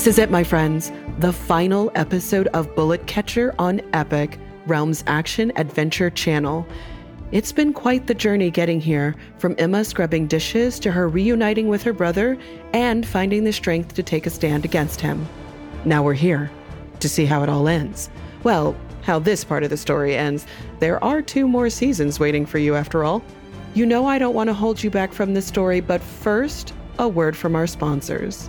This is it, my friends. The final episode of Bullet Catcher on Epic, Realm's action adventure channel. It's been quite the journey getting here, from Emma scrubbing dishes to her reuniting with her brother and finding the strength to take a stand against him. Now we're here to see how it all ends. Well, how this part of the story ends. There are two more seasons waiting for you, after all. You know I don't want to hold you back from this story, but first, a word from our sponsors.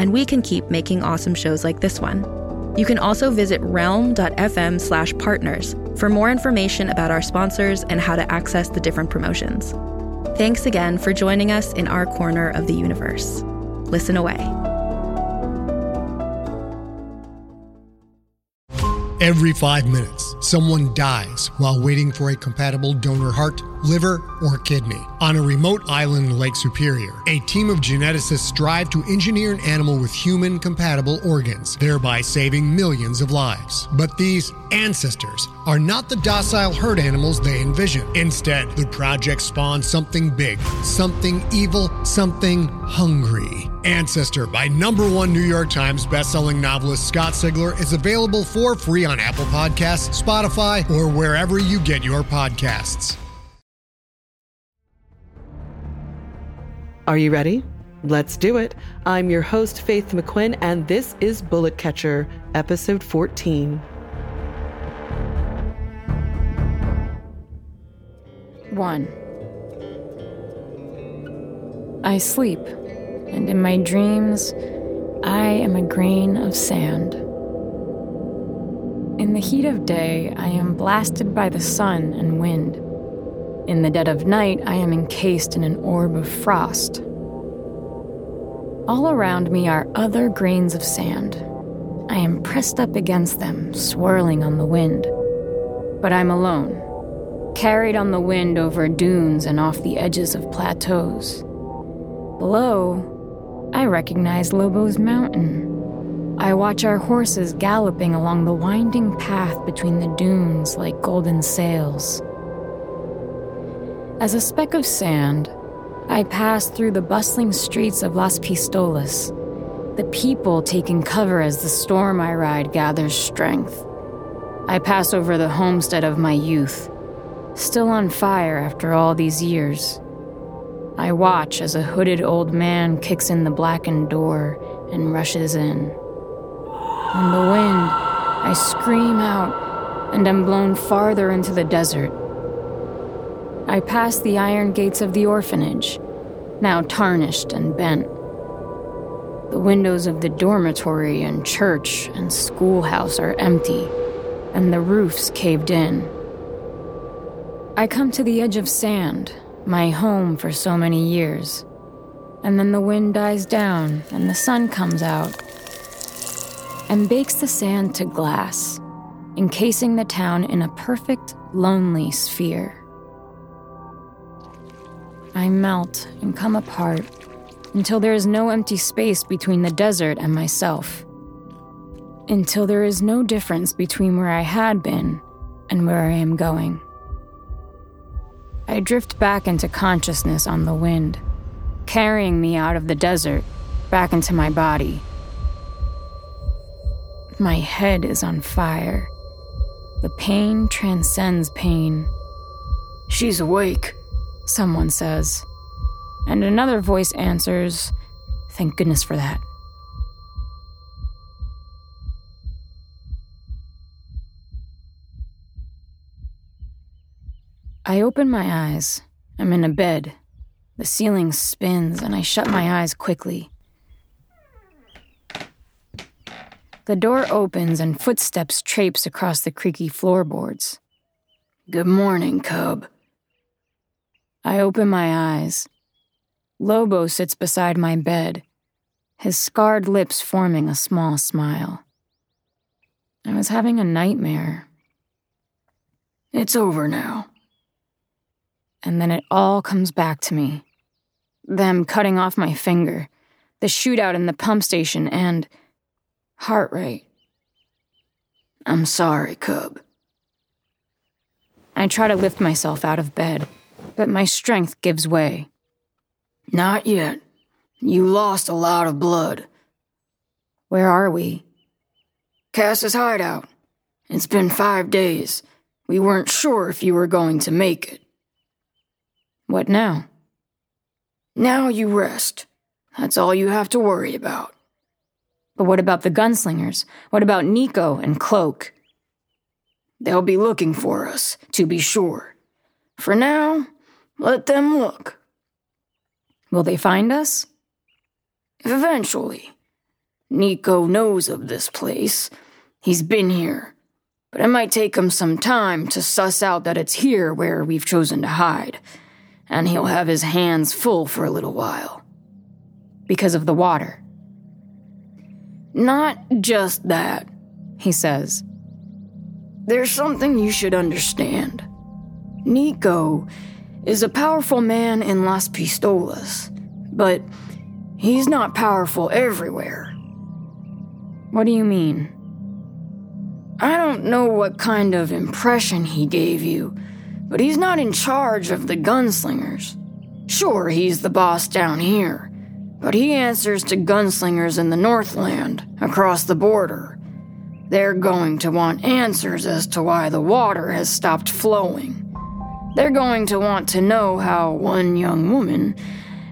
and we can keep making awesome shows like this one. You can also visit realm.fm slash partners for more information about our sponsors and how to access the different promotions. Thanks again for joining us in our corner of the universe. Listen away. Every five minutes, someone dies while waiting for a compatible donor heart, liver, or kidney. On a remote island in Lake Superior, a team of geneticists strive to engineer an animal with human compatible organs, thereby saving millions of lives. But these ancestors are not the docile herd animals they envision. Instead, the project spawns something big, something evil, something hungry. Ancestor by number one New York Times bestselling novelist Scott Sigler is available for free on Apple Podcasts, Spotify, or wherever you get your podcasts. Are you ready? Let's do it. I'm your host, Faith McQuinn, and this is Bullet Catcher, episode 14. One. I sleep, and in my dreams, I am a grain of sand. In the heat of day, I am blasted by the sun and wind. In the dead of night, I am encased in an orb of frost. All around me are other grains of sand. I am pressed up against them, swirling on the wind. But I'm alone, carried on the wind over dunes and off the edges of plateaus. Below, I recognize Lobo's Mountain. I watch our horses galloping along the winding path between the dunes like golden sails. As a speck of sand, I pass through the bustling streets of Las Pistolas, the people taking cover as the storm I ride gathers strength. I pass over the homestead of my youth, still on fire after all these years. I watch as a hooded old man kicks in the blackened door and rushes in. On the wind, I scream out and am blown farther into the desert. I pass the iron gates of the orphanage, now tarnished and bent. The windows of the dormitory and church and schoolhouse are empty, and the roofs caved in. I come to the edge of sand, my home for so many years, and then the wind dies down and the sun comes out and bakes the sand to glass, encasing the town in a perfect, lonely sphere. I melt and come apart until there is no empty space between the desert and myself. Until there is no difference between where I had been and where I am going. I drift back into consciousness on the wind, carrying me out of the desert back into my body. My head is on fire. The pain transcends pain. She's awake, someone says. And another voice answers, Thank goodness for that. I open my eyes. I'm in a bed. The ceiling spins, and I shut my eyes quickly. The door opens and footsteps traipse across the creaky floorboards. Good morning, cub. I open my eyes. Lobo sits beside my bed, his scarred lips forming a small smile. I was having a nightmare. It's over now. And then it all comes back to me them cutting off my finger, the shootout in the pump station, and Hartright. I'm sorry, Cub. I try to lift myself out of bed, but my strength gives way. Not yet. You lost a lot of blood. Where are we? Cass's hideout. It's been five days. We weren't sure if you were going to make it. What now? Now you rest. That's all you have to worry about. But what about the gunslingers? What about Nico and Cloak? They'll be looking for us, to be sure. For now, let them look. Will they find us? Eventually. Nico knows of this place. He's been here. But it might take him some time to suss out that it's here where we've chosen to hide. And he'll have his hands full for a little while. Because of the water. Not just that, he says. There's something you should understand. Nico is a powerful man in Las Pistolas, but he's not powerful everywhere. What do you mean? I don't know what kind of impression he gave you, but he's not in charge of the gunslingers. Sure, he's the boss down here, but he answers to gunslingers in the Northland, across the border. They're going to want answers as to why the water has stopped flowing. They're going to want to know how one young woman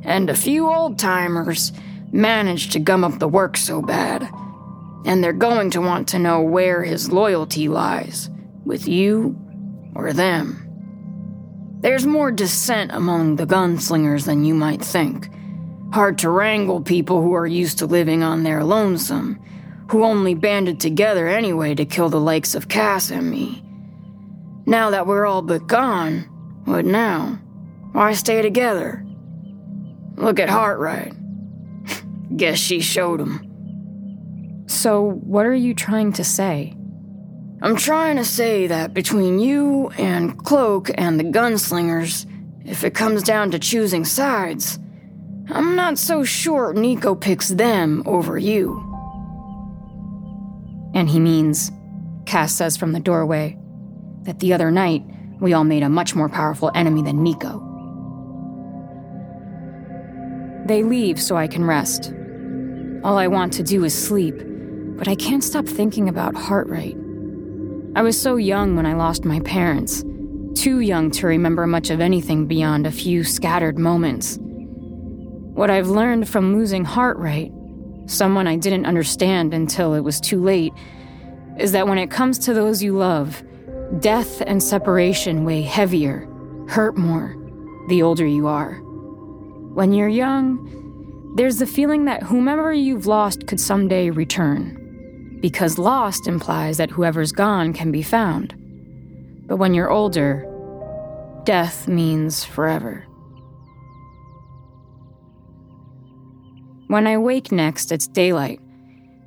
and a few old timers managed to gum up the work so bad. And they're going to want to know where his loyalty lies with you or them. There's more dissent among the gunslingers than you might think. Hard to wrangle people who are used to living on their lonesome, who only banded together anyway to kill the likes of Cass and me. Now that we're all but gone, what now? Why stay together? Look at Hartright. Guess she showed him. So, what are you trying to say? I'm trying to say that between you and Cloak and the gunslingers, if it comes down to choosing sides, I'm not so sure Nico picks them over you. And he means, Cass says from the doorway, that the other night we all made a much more powerful enemy than Nico. They leave so I can rest. All I want to do is sleep, but I can't stop thinking about Hartright. I was so young when I lost my parents, too young to remember much of anything beyond a few scattered moments. What I've learned from losing Hartright, someone I didn't understand until it was too late, is that when it comes to those you love, death and separation weigh heavier, hurt more, the older you are. When you're young, there's the feeling that whomever you've lost could someday return, because lost implies that whoever's gone can be found. But when you're older, death means forever. When I wake next, it's daylight,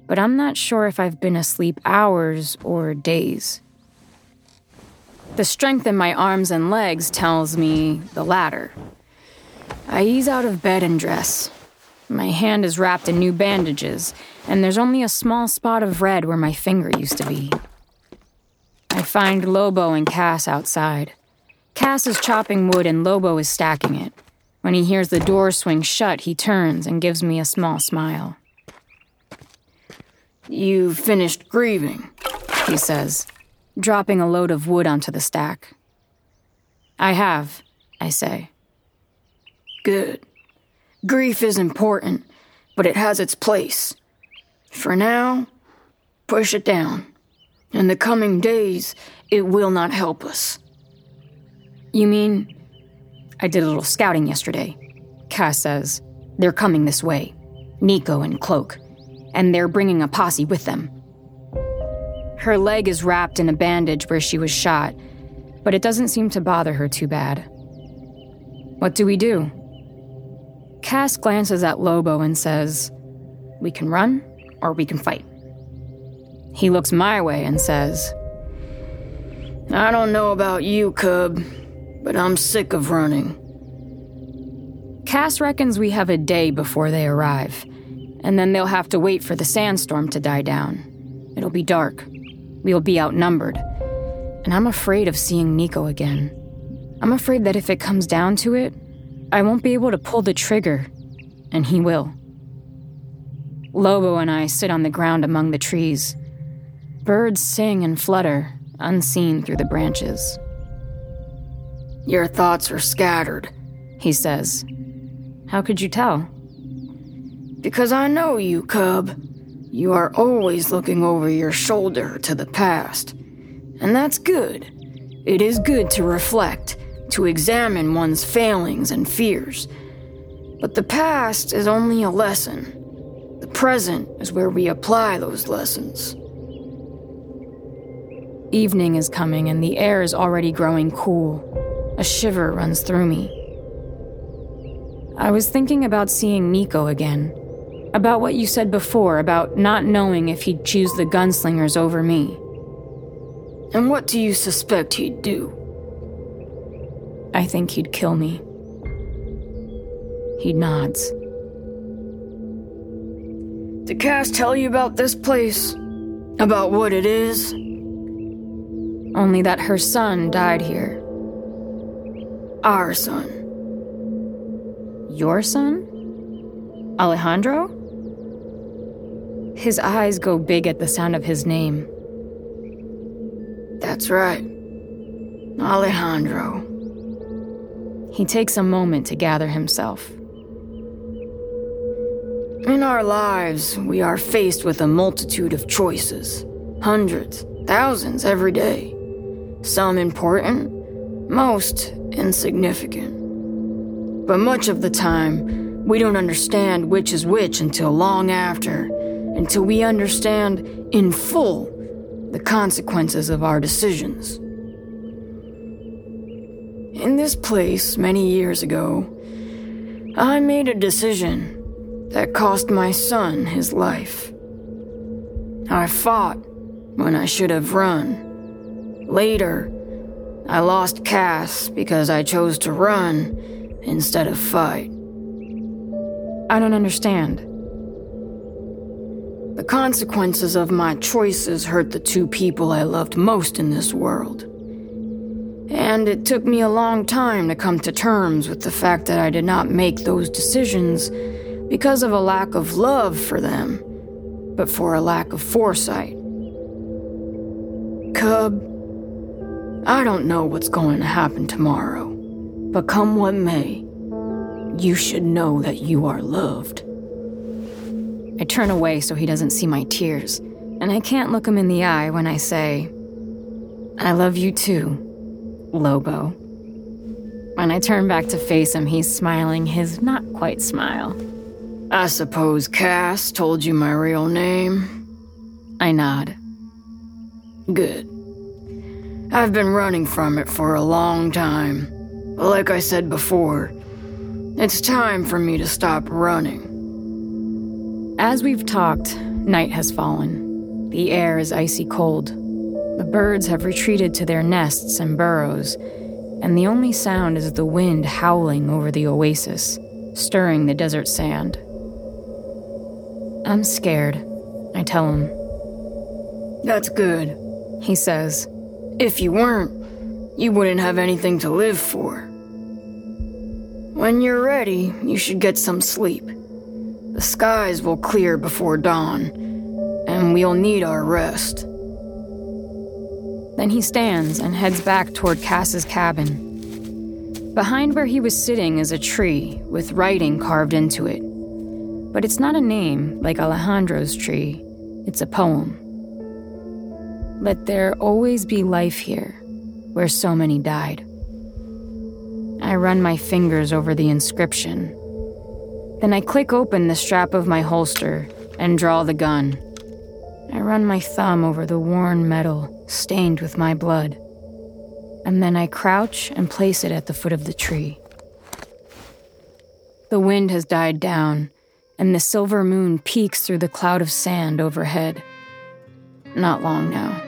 but I'm not sure if I've been asleep hours or days. The strength in my arms and legs tells me the latter. I ease out of bed and dress. My hand is wrapped in new bandages, and there's only a small spot of red where my finger used to be. I find Lobo and Cass outside. Cass is chopping wood and Lobo is stacking it. When he hears the door swing shut, he turns and gives me a small smile. "You've finished grieving, he says, dropping a load of wood onto the stack. I have, I say. Good. Grief is important, but it has its place. For now, push it down. In the coming days, it will not help us. You mean I did a little scouting yesterday. Cass says, They're coming this way. Nico and Cloak. And they're bringing a posse with them. Her leg is wrapped in a bandage where she was shot, but it doesn't seem to bother her too bad. What do we do? Cass glances at Lobo and says, We can run or we can fight. He looks my way and says, I don't know about you, Cub, but I'm sick of running. Cass reckons we have a day before they arrive, and then they'll have to wait for the sandstorm to die down. It'll be dark. We'll be outnumbered. And I'm afraid of seeing Nico again. I'm afraid that if it comes down to it, I won't be able to pull the trigger, and he will. Lobo and I sit on the ground among the trees. Birds sing and flutter, unseen through the branches. Your thoughts are scattered, he says. How could you tell? Because I know you, cub. You are always looking over your shoulder to the past. And that's good. It is good to reflect, to examine one's failings and fears. But the past is only a lesson. The present is where we apply those lessons. Evening is coming and the air is already growing cool. A shiver runs through me. I was thinking about seeing Nico again. About what you said before about not knowing if he'd choose the gunslingers over me. And what do you suspect he'd do? I think he'd kill me. He nods. Did Cass tell you about this place? About what it is? Only that her son died here. Our son. Your son? Alejandro? His eyes go big at the sound of his name. That's right. Alejandro. He takes a moment to gather himself. In our lives, we are faced with a multitude of choices hundreds, thousands every day. Some important, most insignificant. But much of the time, we don't understand which is which until long after, until we understand in full the consequences of our decisions. In this place, many years ago, I made a decision that cost my son his life. I fought when I should have run. Later, I lost Cass because I chose to run instead of fight. I don't understand. The consequences of my choices hurt the two people I loved most in this world. And it took me a long time to come to terms with the fact that I did not make those decisions because of a lack of love for them, but for a lack of foresight. Cub, I don't know what's going to happen tomorrow, but come what may, you should know that you are loved. I turn away so he doesn't see my tears, and I can't look him in the eye when I say, I love you too. Lobo. When I turn back to face him, he's smiling his not quite smile. I suppose Cass told you my real name? I nod. Good. I've been running from it for a long time. Like I said before, it's time for me to stop running. As we've talked, night has fallen. The air is icy cold. The birds have retreated to their nests and burrows, and the only sound is the wind howling over the oasis, stirring the desert sand. I'm scared, I tell him. That's good, he says. If you weren't, you wouldn't have anything to live for. When you're ready, you should get some sleep. The skies will clear before dawn, and we'll need our rest. Then he stands and heads back toward Cass's cabin. Behind where he was sitting is a tree with writing carved into it. But it's not a name like Alejandro's tree, it's a poem. Let there always be life here, where so many died. I run my fingers over the inscription. Then I click open the strap of my holster and draw the gun. I run my thumb over the worn metal stained with my blood. And then I crouch and place it at the foot of the tree. The wind has died down, and the silver moon peeks through the cloud of sand overhead. Not long now.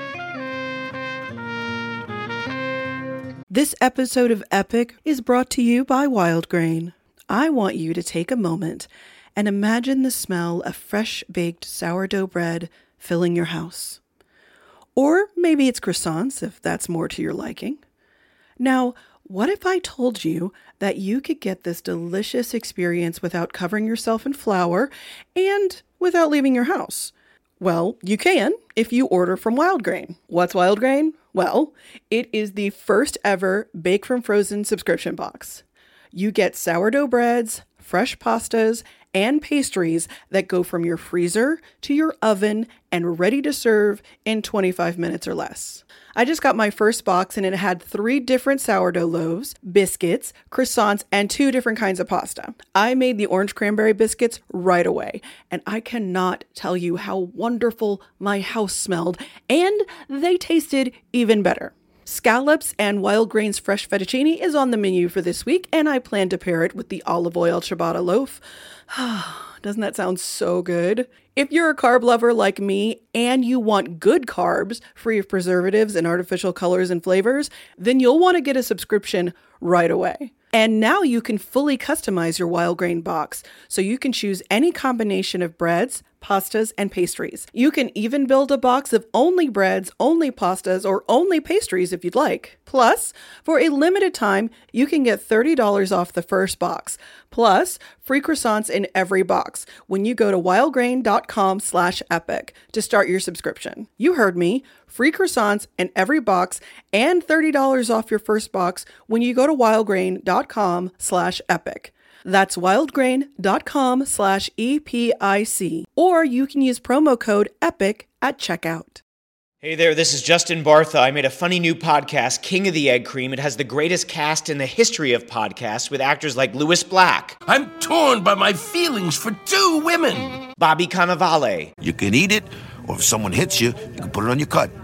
This episode of Epic is brought to you by Wild Grain. I want you to take a moment and imagine the smell of fresh baked sourdough bread filling your house. Or maybe it's croissants if that's more to your liking. Now, what if I told you that you could get this delicious experience without covering yourself in flour and without leaving your house? Well, you can if you order from Wild Grain. What's Wild Grain? Well, it is the first ever Bake from Frozen subscription box. You get sourdough breads, fresh pastas, and pastries that go from your freezer to your oven and ready to serve in 25 minutes or less. I just got my first box and it had three different sourdough loaves, biscuits, croissants, and two different kinds of pasta. I made the orange cranberry biscuits right away, and I cannot tell you how wonderful my house smelled, and they tasted even better. Scallops and wild grains fresh fettuccine is on the menu for this week, and I plan to pair it with the olive oil ciabatta loaf. Doesn't that sound so good? If you're a carb lover like me and you want good carbs free of preservatives and artificial colors and flavors, then you'll want to get a subscription right away. And now you can fully customize your wild grain box so you can choose any combination of breads, pastas, and pastries. You can even build a box of only breads, only pastas, or only pastries if you'd like. Plus, for a limited time, you can get $30 off the first box, plus free croissants in every box when you go to wildgrain.com slash epic to start your subscription. You heard me free croissants in every box, and $30 off your first box when you go to wildgrain.com slash epic. That's wildgrain.com slash EPIC. Or you can use promo code EPIC at checkout. Hey there, this is Justin Bartha. I made a funny new podcast, King of the Egg Cream. It has the greatest cast in the history of podcasts with actors like Lewis Black. I'm torn by my feelings for two women. Bobby Cannavale. You can eat it, or if someone hits you, you can put it on your cut.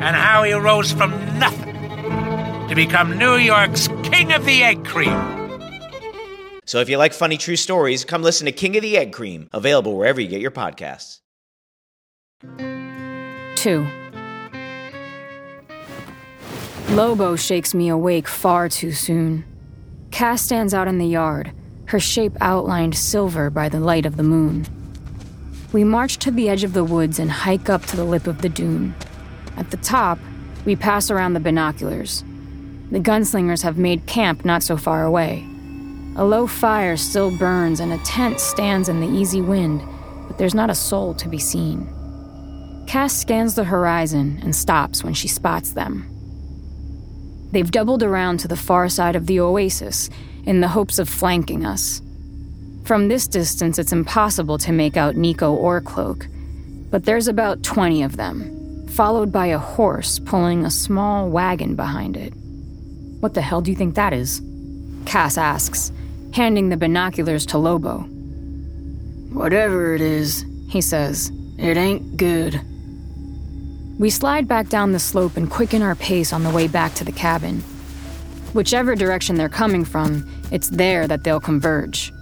and how he rose from nothing to become New York's King of the Egg Cream. So if you like funny true stories, come listen to King of the Egg Cream, available wherever you get your podcasts. 2. Lobo shakes me awake far too soon. Cass stands out in the yard, her shape outlined silver by the light of the moon. We march to the edge of the woods and hike up to the lip of the dune. At the top, we pass around the binoculars. The gunslingers have made camp not so far away. A low fire still burns and a tent stands in the easy wind, but there's not a soul to be seen. Cass scans the horizon and stops when she spots them. They've doubled around to the far side of the oasis in the hopes of flanking us. From this distance, it's impossible to make out Nico or Cloak, but there's about 20 of them, followed by a horse pulling a small wagon behind it. What the hell do you think that is? Cass asks, handing the binoculars to Lobo. Whatever it is, he says, it ain't good. We slide back down the slope and quicken our pace on the way back to the cabin. Whichever direction they're coming from, it's there that they'll converge.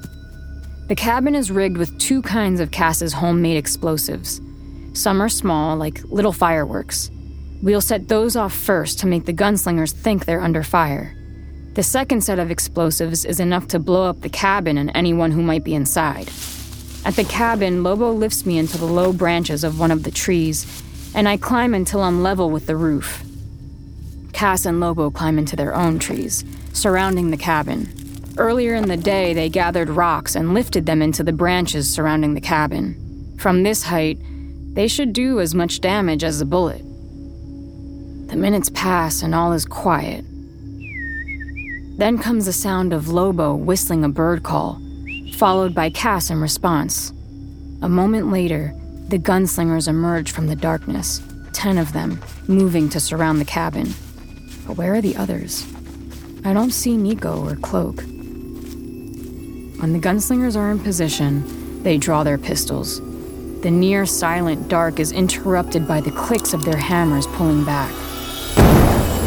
The cabin is rigged with two kinds of Cass's homemade explosives. Some are small, like little fireworks. We'll set those off first to make the gunslingers think they're under fire. The second set of explosives is enough to blow up the cabin and anyone who might be inside. At the cabin, Lobo lifts me into the low branches of one of the trees and I climb until I'm level with the roof. Cass and Lobo climb into their own trees, surrounding the cabin. Earlier in the day, they gathered rocks and lifted them into the branches surrounding the cabin. From this height, they should do as much damage as a bullet. The minutes pass and all is quiet. Then comes the sound of Lobo whistling a bird call, followed by Cass in response. A moment later, the gunslingers emerge from the darkness, ten of them, moving to surround the cabin. But where are the others? I don't see Nico or Cloak. When the gunslingers are in position, they draw their pistols. The near silent dark is interrupted by the clicks of their hammers pulling back.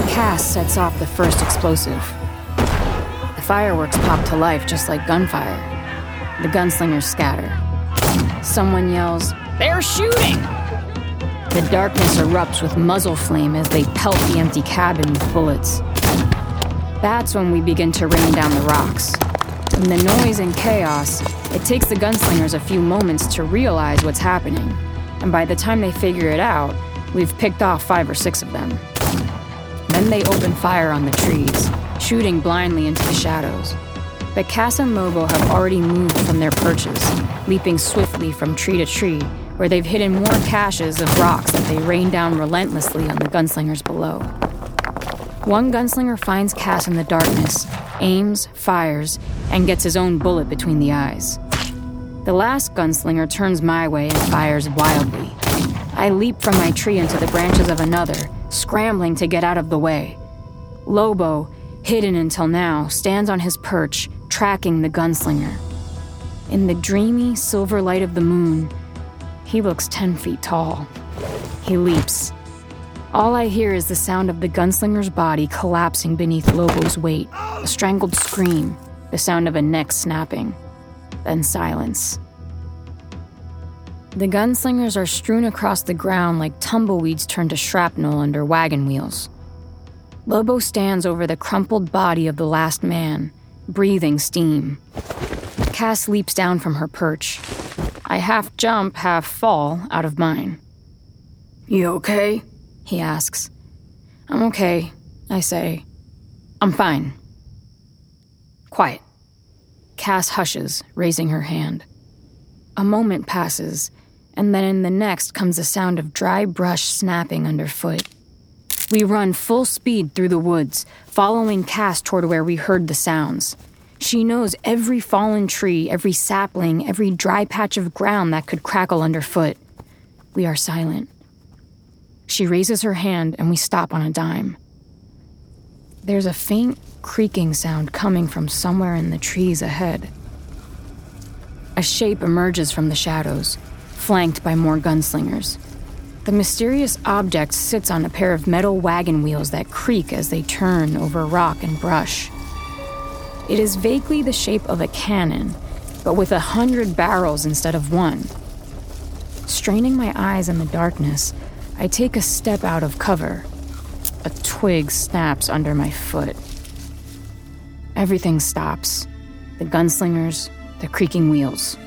Cass sets off the first explosive. The fireworks pop to life just like gunfire. The gunslingers scatter. Someone yells, They're shooting! The darkness erupts with muzzle flame as they pelt the empty cabin with bullets. That's when we begin to rain down the rocks. In the noise and chaos, it takes the gunslingers a few moments to realize what's happening, and by the time they figure it out, we've picked off five or six of them. Then they open fire on the trees, shooting blindly into the shadows. But Cass and Lobo have already moved from their perches, leaping swiftly from tree to tree, where they've hidden more caches of rocks that they rain down relentlessly on the gunslingers below. One gunslinger finds Cass in the darkness, aims, fires, and gets his own bullet between the eyes. The last gunslinger turns my way and fires wildly. I leap from my tree into the branches of another, scrambling to get out of the way. Lobo, hidden until now, stands on his perch, tracking the gunslinger. In the dreamy silver light of the moon, he looks 10 feet tall. He leaps. All I hear is the sound of the gunslinger's body collapsing beneath Lobo's weight, a strangled scream, the sound of a neck snapping, then silence. The gunslingers are strewn across the ground like tumbleweeds turned to shrapnel under wagon wheels. Lobo stands over the crumpled body of the last man, breathing steam. Cass leaps down from her perch. I half jump, half fall out of mine. You okay? He asks. I'm okay, I say. I'm fine. Quiet. Cass hushes, raising her hand. A moment passes, and then in the next comes the sound of dry brush snapping underfoot. We run full speed through the woods, following Cass toward where we heard the sounds. She knows every fallen tree, every sapling, every dry patch of ground that could crackle underfoot. We are silent. She raises her hand and we stop on a dime. There's a faint creaking sound coming from somewhere in the trees ahead. A shape emerges from the shadows, flanked by more gunslingers. The mysterious object sits on a pair of metal wagon wheels that creak as they turn over rock and brush. It is vaguely the shape of a cannon, but with a hundred barrels instead of one. Straining my eyes in the darkness, I take a step out of cover. A twig snaps under my foot. Everything stops the gunslingers, the creaking wheels.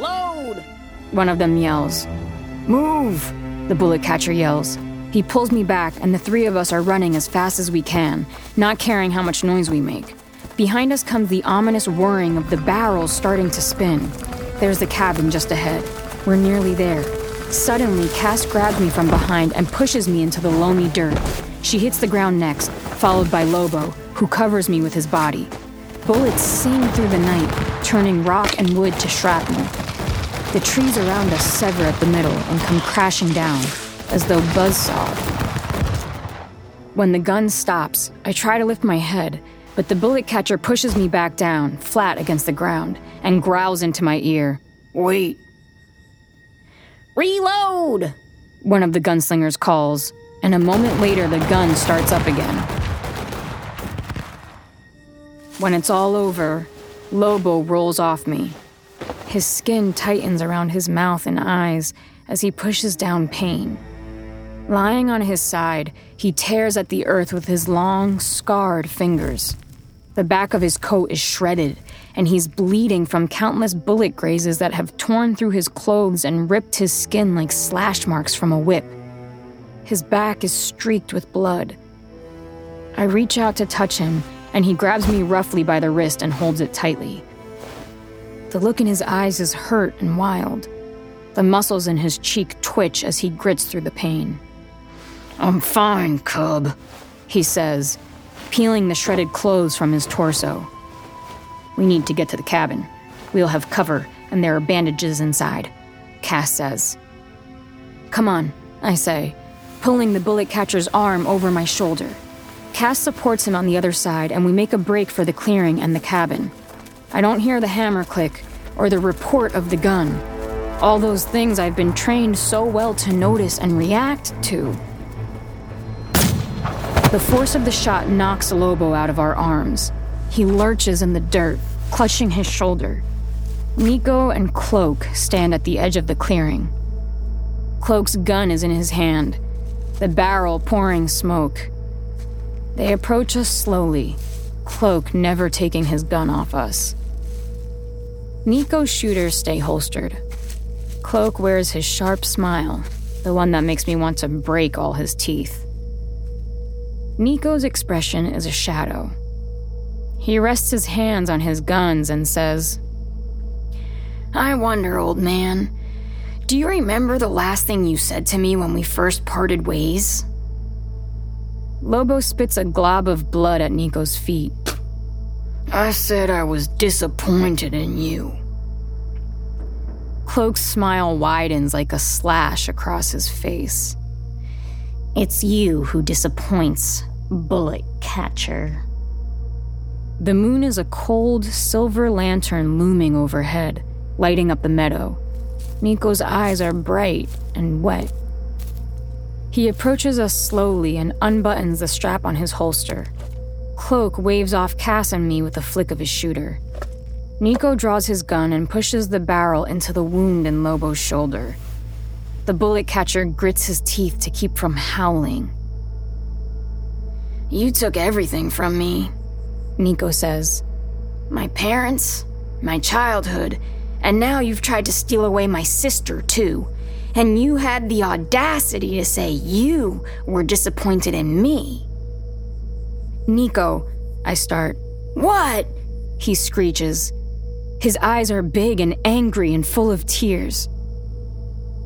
Load! One of them yells. Move! The bullet catcher yells. He pulls me back, and the three of us are running as fast as we can, not caring how much noise we make. Behind us comes the ominous whirring of the barrels starting to spin. There's the cabin just ahead. We're nearly there. Suddenly, Cass grabs me from behind and pushes me into the loamy dirt. She hits the ground next, followed by Lobo, who covers me with his body. Bullets sing through the night, turning rock and wood to shrapnel. The trees around us sever at the middle and come crashing down, as though buzzsaw. When the gun stops, I try to lift my head, but the bullet catcher pushes me back down, flat against the ground, and growls into my ear. Wait. Reload! One of the gunslingers calls, and a moment later the gun starts up again. When it's all over, Lobo rolls off me. His skin tightens around his mouth and eyes as he pushes down pain. Lying on his side, he tears at the earth with his long, scarred fingers. The back of his coat is shredded, and he's bleeding from countless bullet grazes that have torn through his clothes and ripped his skin like slash marks from a whip. His back is streaked with blood. I reach out to touch him, and he grabs me roughly by the wrist and holds it tightly. The look in his eyes is hurt and wild. The muscles in his cheek twitch as he grits through the pain. I'm fine, cub, he says, peeling the shredded clothes from his torso. We need to get to the cabin. We'll have cover, and there are bandages inside, Cass says. Come on, I say, pulling the bullet catcher's arm over my shoulder. Cass supports him on the other side, and we make a break for the clearing and the cabin. I don't hear the hammer click or the report of the gun. All those things I've been trained so well to notice and react to. The force of the shot knocks Lobo out of our arms. He lurches in the dirt, clutching his shoulder. Nico and Cloak stand at the edge of the clearing. Cloak's gun is in his hand, the barrel pouring smoke. They approach us slowly, Cloak never taking his gun off us. Nico's shooters stay holstered. Cloak wears his sharp smile, the one that makes me want to break all his teeth. Nico's expression is a shadow. He rests his hands on his guns and says, I wonder, old man, do you remember the last thing you said to me when we first parted ways? Lobo spits a glob of blood at Nico's feet. I said I was disappointed in you. Cloak's smile widens like a slash across his face. It's you who disappoints, bullet catcher. The moon is a cold, silver lantern looming overhead, lighting up the meadow. Nico's eyes are bright and wet. He approaches us slowly and unbuttons the strap on his holster. Cloak waves off Cass and me with a flick of his shooter. Nico draws his gun and pushes the barrel into the wound in Lobo's shoulder. The bullet catcher grits his teeth to keep from howling. You took everything from me, Nico says. My parents, my childhood, and now you've tried to steal away my sister, too. And you had the audacity to say you were disappointed in me. Nico, I start. What? He screeches. His eyes are big and angry and full of tears.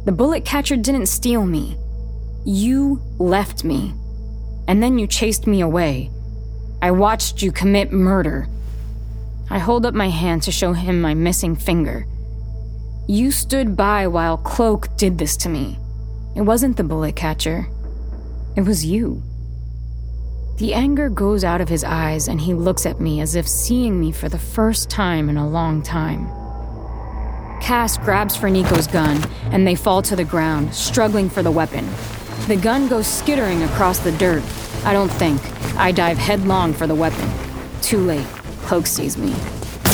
The bullet catcher didn't steal me. You left me. And then you chased me away. I watched you commit murder. I hold up my hand to show him my missing finger. You stood by while Cloak did this to me. It wasn't the bullet catcher, it was you. The anger goes out of his eyes, and he looks at me as if seeing me for the first time in a long time. Cass grabs for Nico's gun, and they fall to the ground, struggling for the weapon. The gun goes skittering across the dirt. I don't think. I dive headlong for the weapon. Too late. Cloak sees me.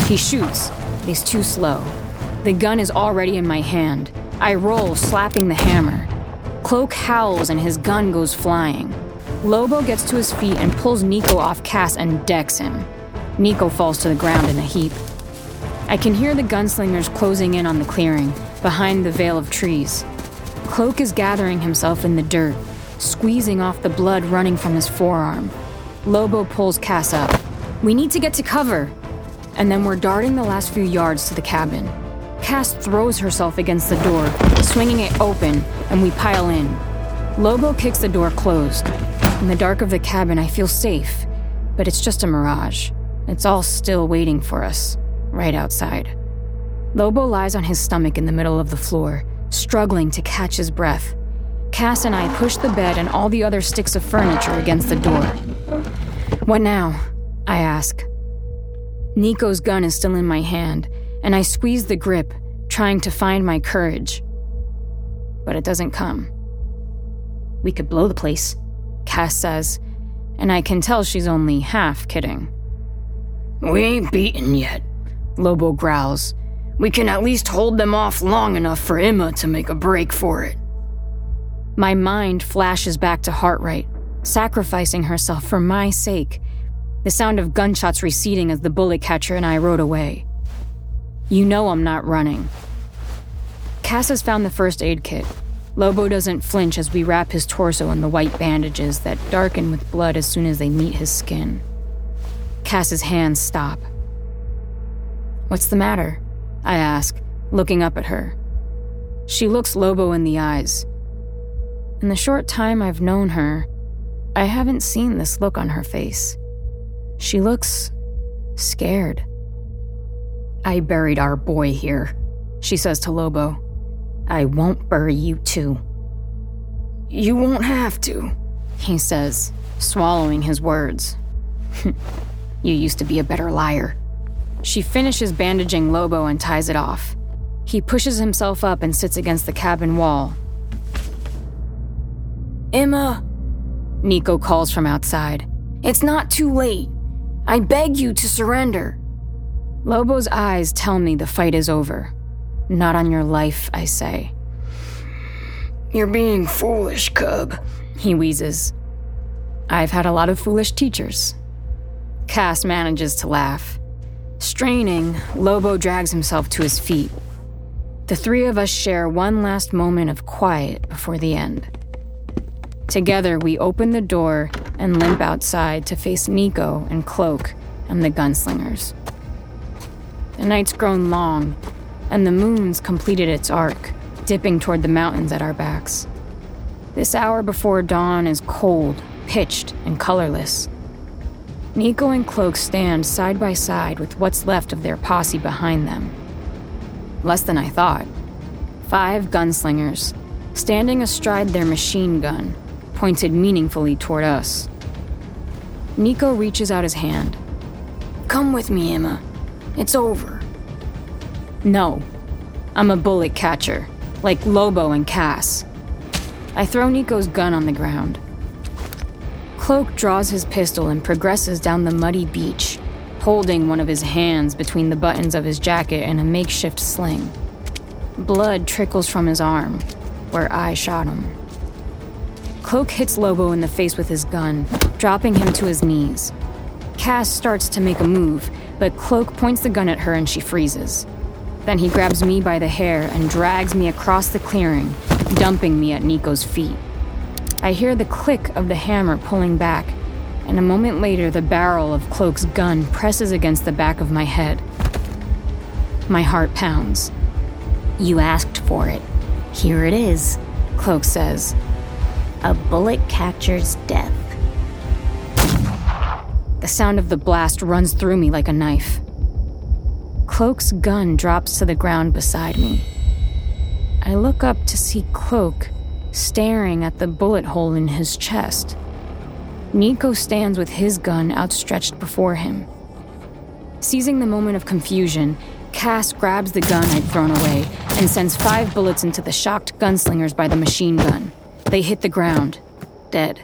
He shoots, but he's too slow. The gun is already in my hand. I roll, slapping the hammer. Cloak howls, and his gun goes flying. Lobo gets to his feet and pulls Nico off Cass and decks him. Nico falls to the ground in a heap. I can hear the gunslingers closing in on the clearing, behind the veil of trees. Cloak is gathering himself in the dirt, squeezing off the blood running from his forearm. Lobo pulls Cass up. We need to get to cover. And then we're darting the last few yards to the cabin. Cass throws herself against the door, swinging it open, and we pile in. Lobo kicks the door closed. In the dark of the cabin, I feel safe, but it's just a mirage. It's all still waiting for us, right outside. Lobo lies on his stomach in the middle of the floor, struggling to catch his breath. Cass and I push the bed and all the other sticks of furniture against the door. What now? I ask. Nico's gun is still in my hand, and I squeeze the grip, trying to find my courage. But it doesn't come. We could blow the place, Cass says, and I can tell she's only half kidding. We ain't beaten yet, Lobo growls. We can at least hold them off long enough for Emma to make a break for it. My mind flashes back to Hartright, sacrificing herself for my sake. The sound of gunshots receding as the bullet catcher and I rode away. You know I'm not running. Cass has found the first aid kit, Lobo doesn't flinch as we wrap his torso in the white bandages that darken with blood as soon as they meet his skin. Cass's hands stop. What's the matter? I ask, looking up at her. She looks Lobo in the eyes. In the short time I've known her, I haven't seen this look on her face. She looks scared. I buried our boy here, she says to Lobo. I won't bury you too. You won't have to, he says, swallowing his words. you used to be a better liar. She finishes bandaging Lobo and ties it off. He pushes himself up and sits against the cabin wall. Emma, Nico calls from outside. It's not too late. I beg you to surrender. Lobo's eyes tell me the fight is over. Not on your life, I say. You're being foolish, cub, he wheezes. I've had a lot of foolish teachers. Cass manages to laugh. Straining, Lobo drags himself to his feet. The three of us share one last moment of quiet before the end. Together, we open the door and limp outside to face Nico and Cloak and the gunslingers. The night's grown long, and the moon's completed its arc, dipping toward the mountains at our backs. This hour before dawn is cold, pitched, and colorless. Nico and Cloak stand side by side with what's left of their posse behind them. Less than I thought. Five gunslingers, standing astride their machine gun, pointed meaningfully toward us. Nico reaches out his hand. Come with me, Emma. It's over. No. I'm a bullet catcher, like Lobo and Cass. I throw Nico's gun on the ground. Cloak draws his pistol and progresses down the muddy beach, holding one of his hands between the buttons of his jacket and a makeshift sling. Blood trickles from his arm, where I shot him. Cloak hits Lobo in the face with his gun, dropping him to his knees. Cass starts to make a move, but Cloak points the gun at her and she freezes. Then he grabs me by the hair and drags me across the clearing, dumping me at Nico's feet. I hear the click of the hammer pulling back, and a moment later, the barrel of Cloak's gun presses against the back of my head. My heart pounds. You asked for it. Here it is, Cloak says. A bullet catcher's death. The sound of the blast runs through me like a knife. Cloak's gun drops to the ground beside me. I look up to see Cloak staring at the bullet hole in his chest. Nico stands with his gun outstretched before him. Seizing the moment of confusion, Cass grabs the gun I'd thrown away and sends five bullets into the shocked gunslingers by the machine gun. They hit the ground, dead.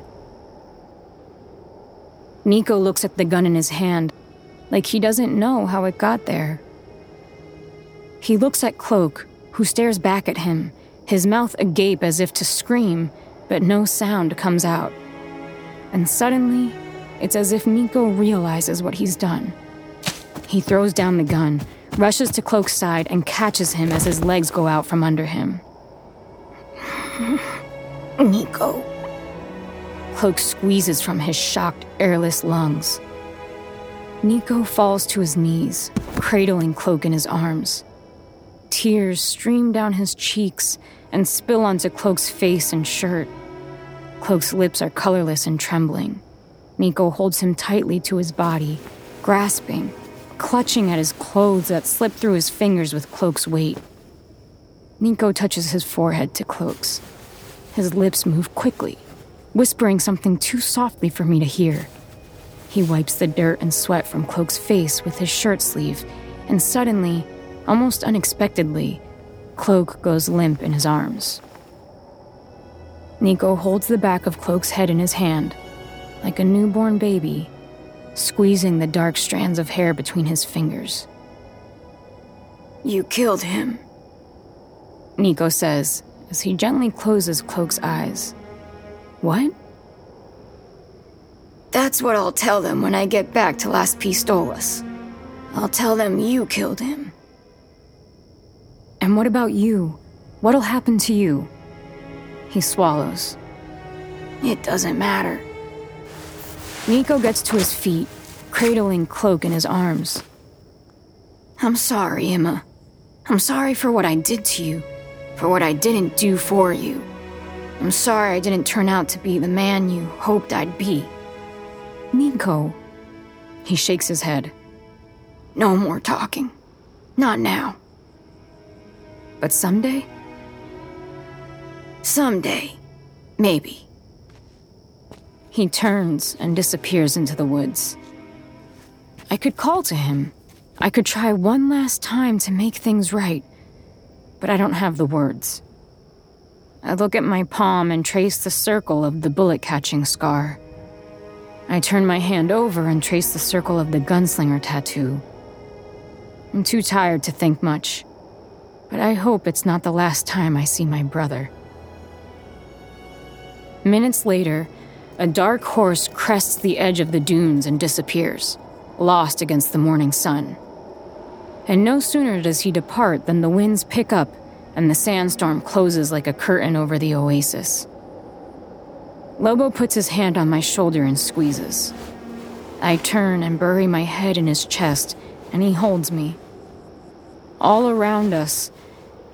Nico looks at the gun in his hand, like he doesn't know how it got there. He looks at Cloak, who stares back at him, his mouth agape as if to scream, but no sound comes out. And suddenly, it's as if Nico realizes what he's done. He throws down the gun, rushes to Cloak's side, and catches him as his legs go out from under him. Nico. Cloak squeezes from his shocked, airless lungs. Nico falls to his knees, cradling Cloak in his arms. Tears stream down his cheeks and spill onto Cloak's face and shirt. Cloak's lips are colorless and trembling. Nico holds him tightly to his body, grasping, clutching at his clothes that slip through his fingers with Cloak's weight. Nico touches his forehead to Cloak's. His lips move quickly, whispering something too softly for me to hear. He wipes the dirt and sweat from Cloak's face with his shirt sleeve, and suddenly, almost unexpectedly, Cloak goes limp in his arms. Nico holds the back of Cloak's head in his hand, like a newborn baby, squeezing the dark strands of hair between his fingers. You killed him, Nico says as he gently closes Cloak's eyes. What? That's what I'll tell them when I get back to Las Pistolas. I'll tell them you killed him. And what about you? What'll happen to you? He swallows. It doesn't matter. Nico gets to his feet, cradling Cloak in his arms. I'm sorry, Emma. I'm sorry for what I did to you, for what I didn't do for you. I'm sorry I didn't turn out to be the man you hoped I'd be. Nico. He shakes his head. No more talking. Not now. But someday? Someday. Maybe. He turns and disappears into the woods. I could call to him. I could try one last time to make things right, but I don't have the words. I look at my palm and trace the circle of the bullet catching scar. I turn my hand over and trace the circle of the gunslinger tattoo. I'm too tired to think much, but I hope it's not the last time I see my brother. Minutes later, a dark horse crests the edge of the dunes and disappears, lost against the morning sun. And no sooner does he depart than the winds pick up and the sandstorm closes like a curtain over the oasis. Lobo puts his hand on my shoulder and squeezes. I turn and bury my head in his chest, and he holds me. All around us,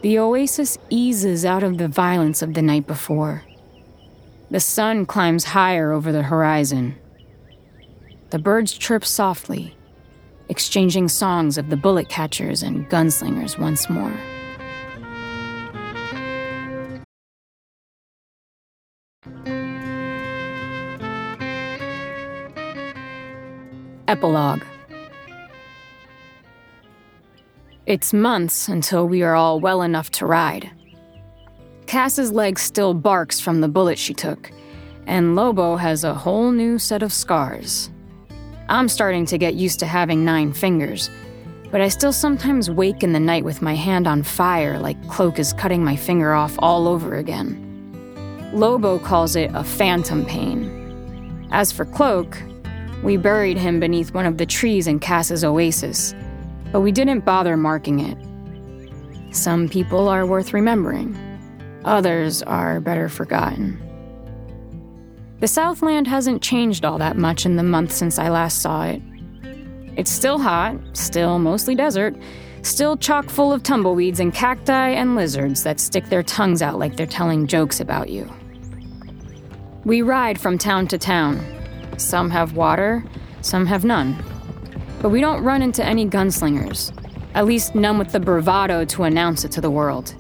the oasis eases out of the violence of the night before. The sun climbs higher over the horizon. The birds chirp softly, exchanging songs of the bullet catchers and gunslingers once more. Epilogue It's months until we are all well enough to ride. Cass's leg still barks from the bullet she took, and Lobo has a whole new set of scars. I'm starting to get used to having nine fingers, but I still sometimes wake in the night with my hand on fire like Cloak is cutting my finger off all over again. Lobo calls it a phantom pain. As for Cloak, we buried him beneath one of the trees in Cass's oasis, but we didn't bother marking it. Some people are worth remembering, others are better forgotten. The Southland hasn't changed all that much in the month since I last saw it. It's still hot, still mostly desert, still chock full of tumbleweeds and cacti and lizards that stick their tongues out like they're telling jokes about you. We ride from town to town, some have water, some have none. But we don't run into any gunslingers, at least none with the bravado to announce it to the world.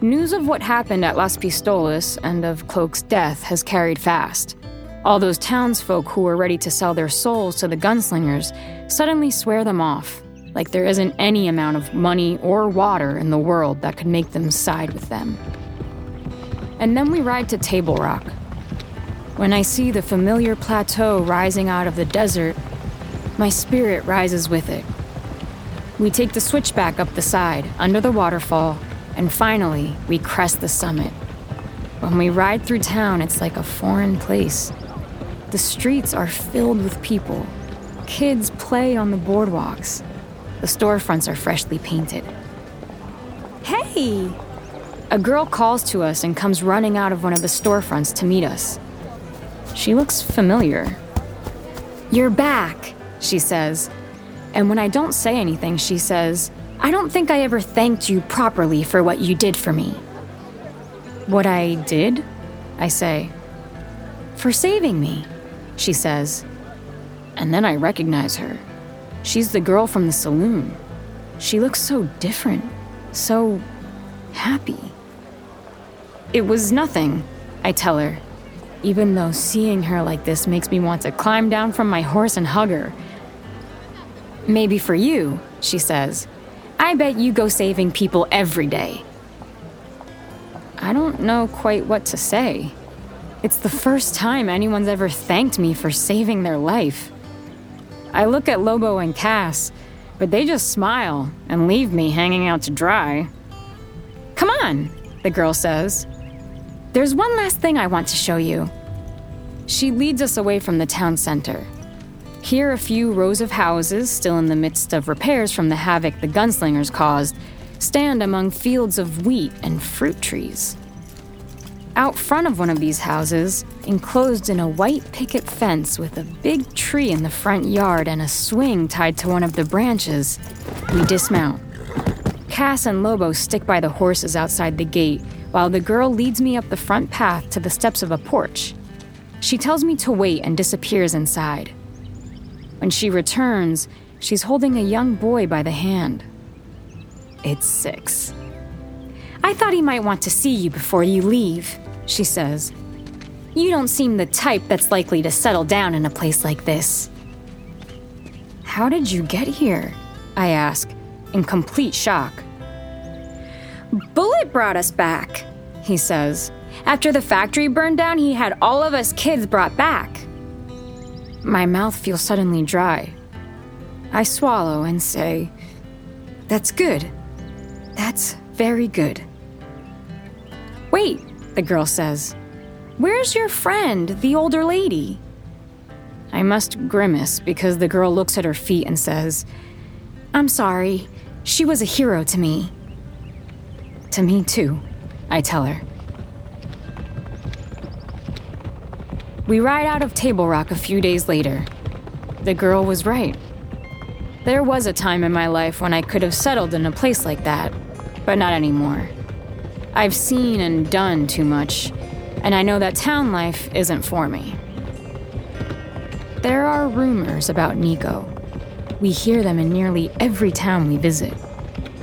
News of what happened at Las Pistolas and of Cloak's death has carried fast. All those townsfolk who were ready to sell their souls to the gunslingers suddenly swear them off, like there isn't any amount of money or water in the world that could make them side with them. And then we ride to Table Rock, when I see the familiar plateau rising out of the desert, my spirit rises with it. We take the switchback up the side, under the waterfall, and finally, we crest the summit. When we ride through town, it's like a foreign place. The streets are filled with people. Kids play on the boardwalks. The storefronts are freshly painted. Hey! A girl calls to us and comes running out of one of the storefronts to meet us. She looks familiar. You're back, she says. And when I don't say anything, she says, I don't think I ever thanked you properly for what you did for me. What I did? I say. For saving me, she says. And then I recognize her. She's the girl from the saloon. She looks so different, so happy. It was nothing, I tell her, even though seeing her like this makes me want to climb down from my horse and hug her. Maybe for you, she says. I bet you go saving people every day. I don't know quite what to say. It's the first time anyone's ever thanked me for saving their life. I look at Lobo and Cass, but they just smile and leave me hanging out to dry. Come on, the girl says. There's one last thing I want to show you. She leads us away from the town center. Here, a few rows of houses, still in the midst of repairs from the havoc the gunslingers caused, stand among fields of wheat and fruit trees. Out front of one of these houses, enclosed in a white picket fence with a big tree in the front yard and a swing tied to one of the branches, we dismount. Cass and Lobo stick by the horses outside the gate while the girl leads me up the front path to the steps of a porch. She tells me to wait and disappears inside. When she returns, she's holding a young boy by the hand. It's six. I thought he might want to see you before you leave, she says. You don't seem the type that's likely to settle down in a place like this. How did you get here? I ask, in complete shock. Bullet brought us back, he says. After the factory burned down, he had all of us kids brought back. My mouth feels suddenly dry. I swallow and say, That's good. That's very good. Wait, the girl says. Where's your friend, the older lady? I must grimace because the girl looks at her feet and says, I'm sorry. She was a hero to me. To me, too, I tell her. We ride out of Table Rock a few days later. The girl was right. There was a time in my life when I could have settled in a place like that, but not anymore. I've seen and done too much, and I know that town life isn't for me. There are rumors about Nico. We hear them in nearly every town we visit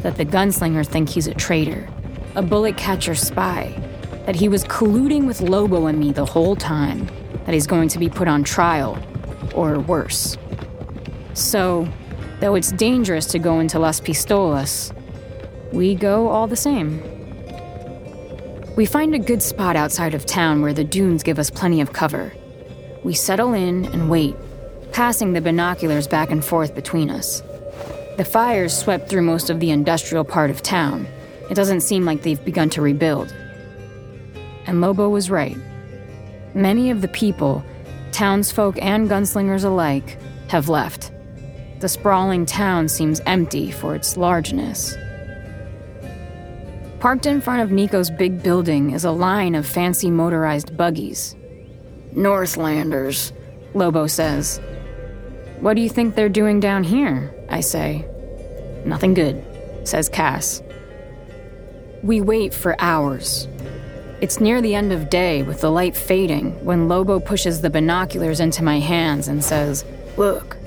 that the gunslinger think he's a traitor, a bullet catcher spy, that he was colluding with Lobo and me the whole time, that he's going to be put on trial, or worse. So, though it's dangerous to go into Las Pistolas, we go all the same. We find a good spot outside of town where the dunes give us plenty of cover. We settle in and wait, passing the binoculars back and forth between us. The fires swept through most of the industrial part of town. It doesn't seem like they've begun to rebuild. And Lobo was right. Many of the people, townsfolk and gunslingers alike, have left. The sprawling town seems empty for its largeness. Parked in front of Nico's big building is a line of fancy motorized buggies. Northlanders, Lobo says. What do you think they're doing down here? I say. Nothing good, says Cass. We wait for hours. It's near the end of day with the light fading when Lobo pushes the binoculars into my hands and says, Look.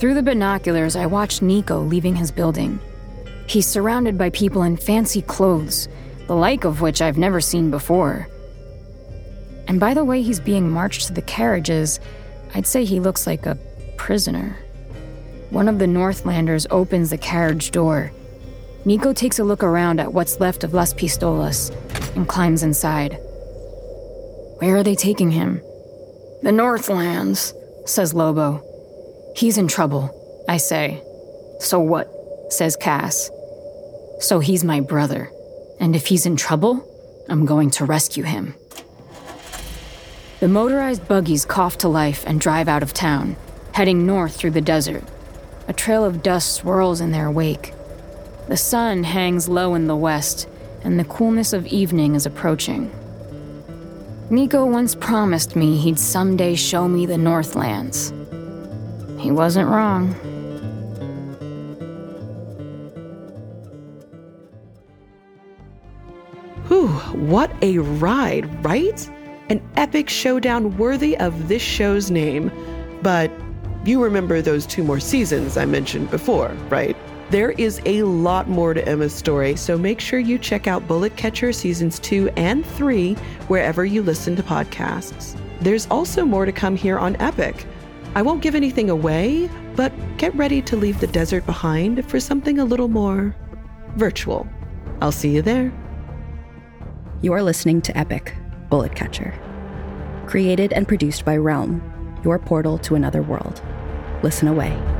Through the binoculars, I watch Nico leaving his building. He's surrounded by people in fancy clothes, the like of which I've never seen before. And by the way he's being marched to the carriages, I'd say he looks like a prisoner. One of the Northlanders opens the carriage door. Nico takes a look around at what's left of Las Pistolas and climbs inside. Where are they taking him? The Northlands, says Lobo. He's in trouble, I say. So what? says Cass. So he's my brother. And if he's in trouble, I'm going to rescue him. The motorized buggies cough to life and drive out of town, heading north through the desert. A trail of dust swirls in their wake. The sun hangs low in the west, and the coolness of evening is approaching. Nico once promised me he'd someday show me the Northlands. He wasn't wrong. Whew, what a ride, right? An epic showdown worthy of this show's name. But you remember those two more seasons I mentioned before, right? There is a lot more to Emma's story, so make sure you check out Bullet Catcher seasons two and three wherever you listen to podcasts. There's also more to come here on Epic. I won't give anything away, but get ready to leave the desert behind for something a little more virtual. I'll see you there. You're listening to Epic, Bullet Catcher. Created and produced by Realm, your portal to another world. Listen away.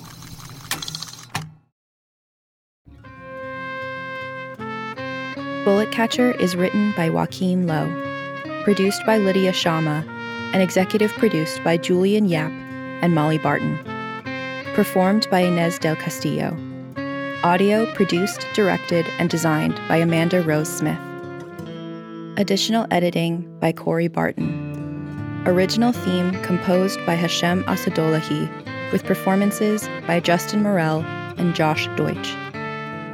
Bullet Catcher is written by Joaquin Lowe, produced by Lydia Shama, and executive produced by Julian Yap and Molly Barton. Performed by Inez del Castillo. Audio produced, directed, and designed by Amanda Rose Smith. Additional editing by Corey Barton. Original theme composed by Hashem Asadolahi, with performances by Justin Morel and Josh Deutsch.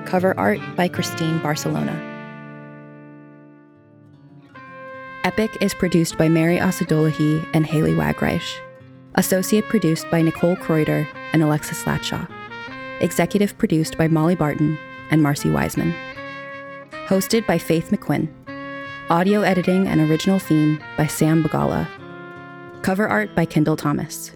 Cover art by Christine Barcelona. Epic is produced by Mary Asadolahi and Haley Wagreich. Associate produced by Nicole Kreuter and Alexis Latshaw. Executive produced by Molly Barton and Marcy Wiseman. Hosted by Faith McQuinn. Audio editing and original theme by Sam Bagala. Cover art by Kendall Thomas.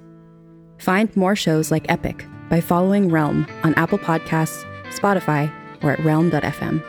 Find more shows like Epic by following Realm on Apple Podcasts, Spotify, or at realm.fm.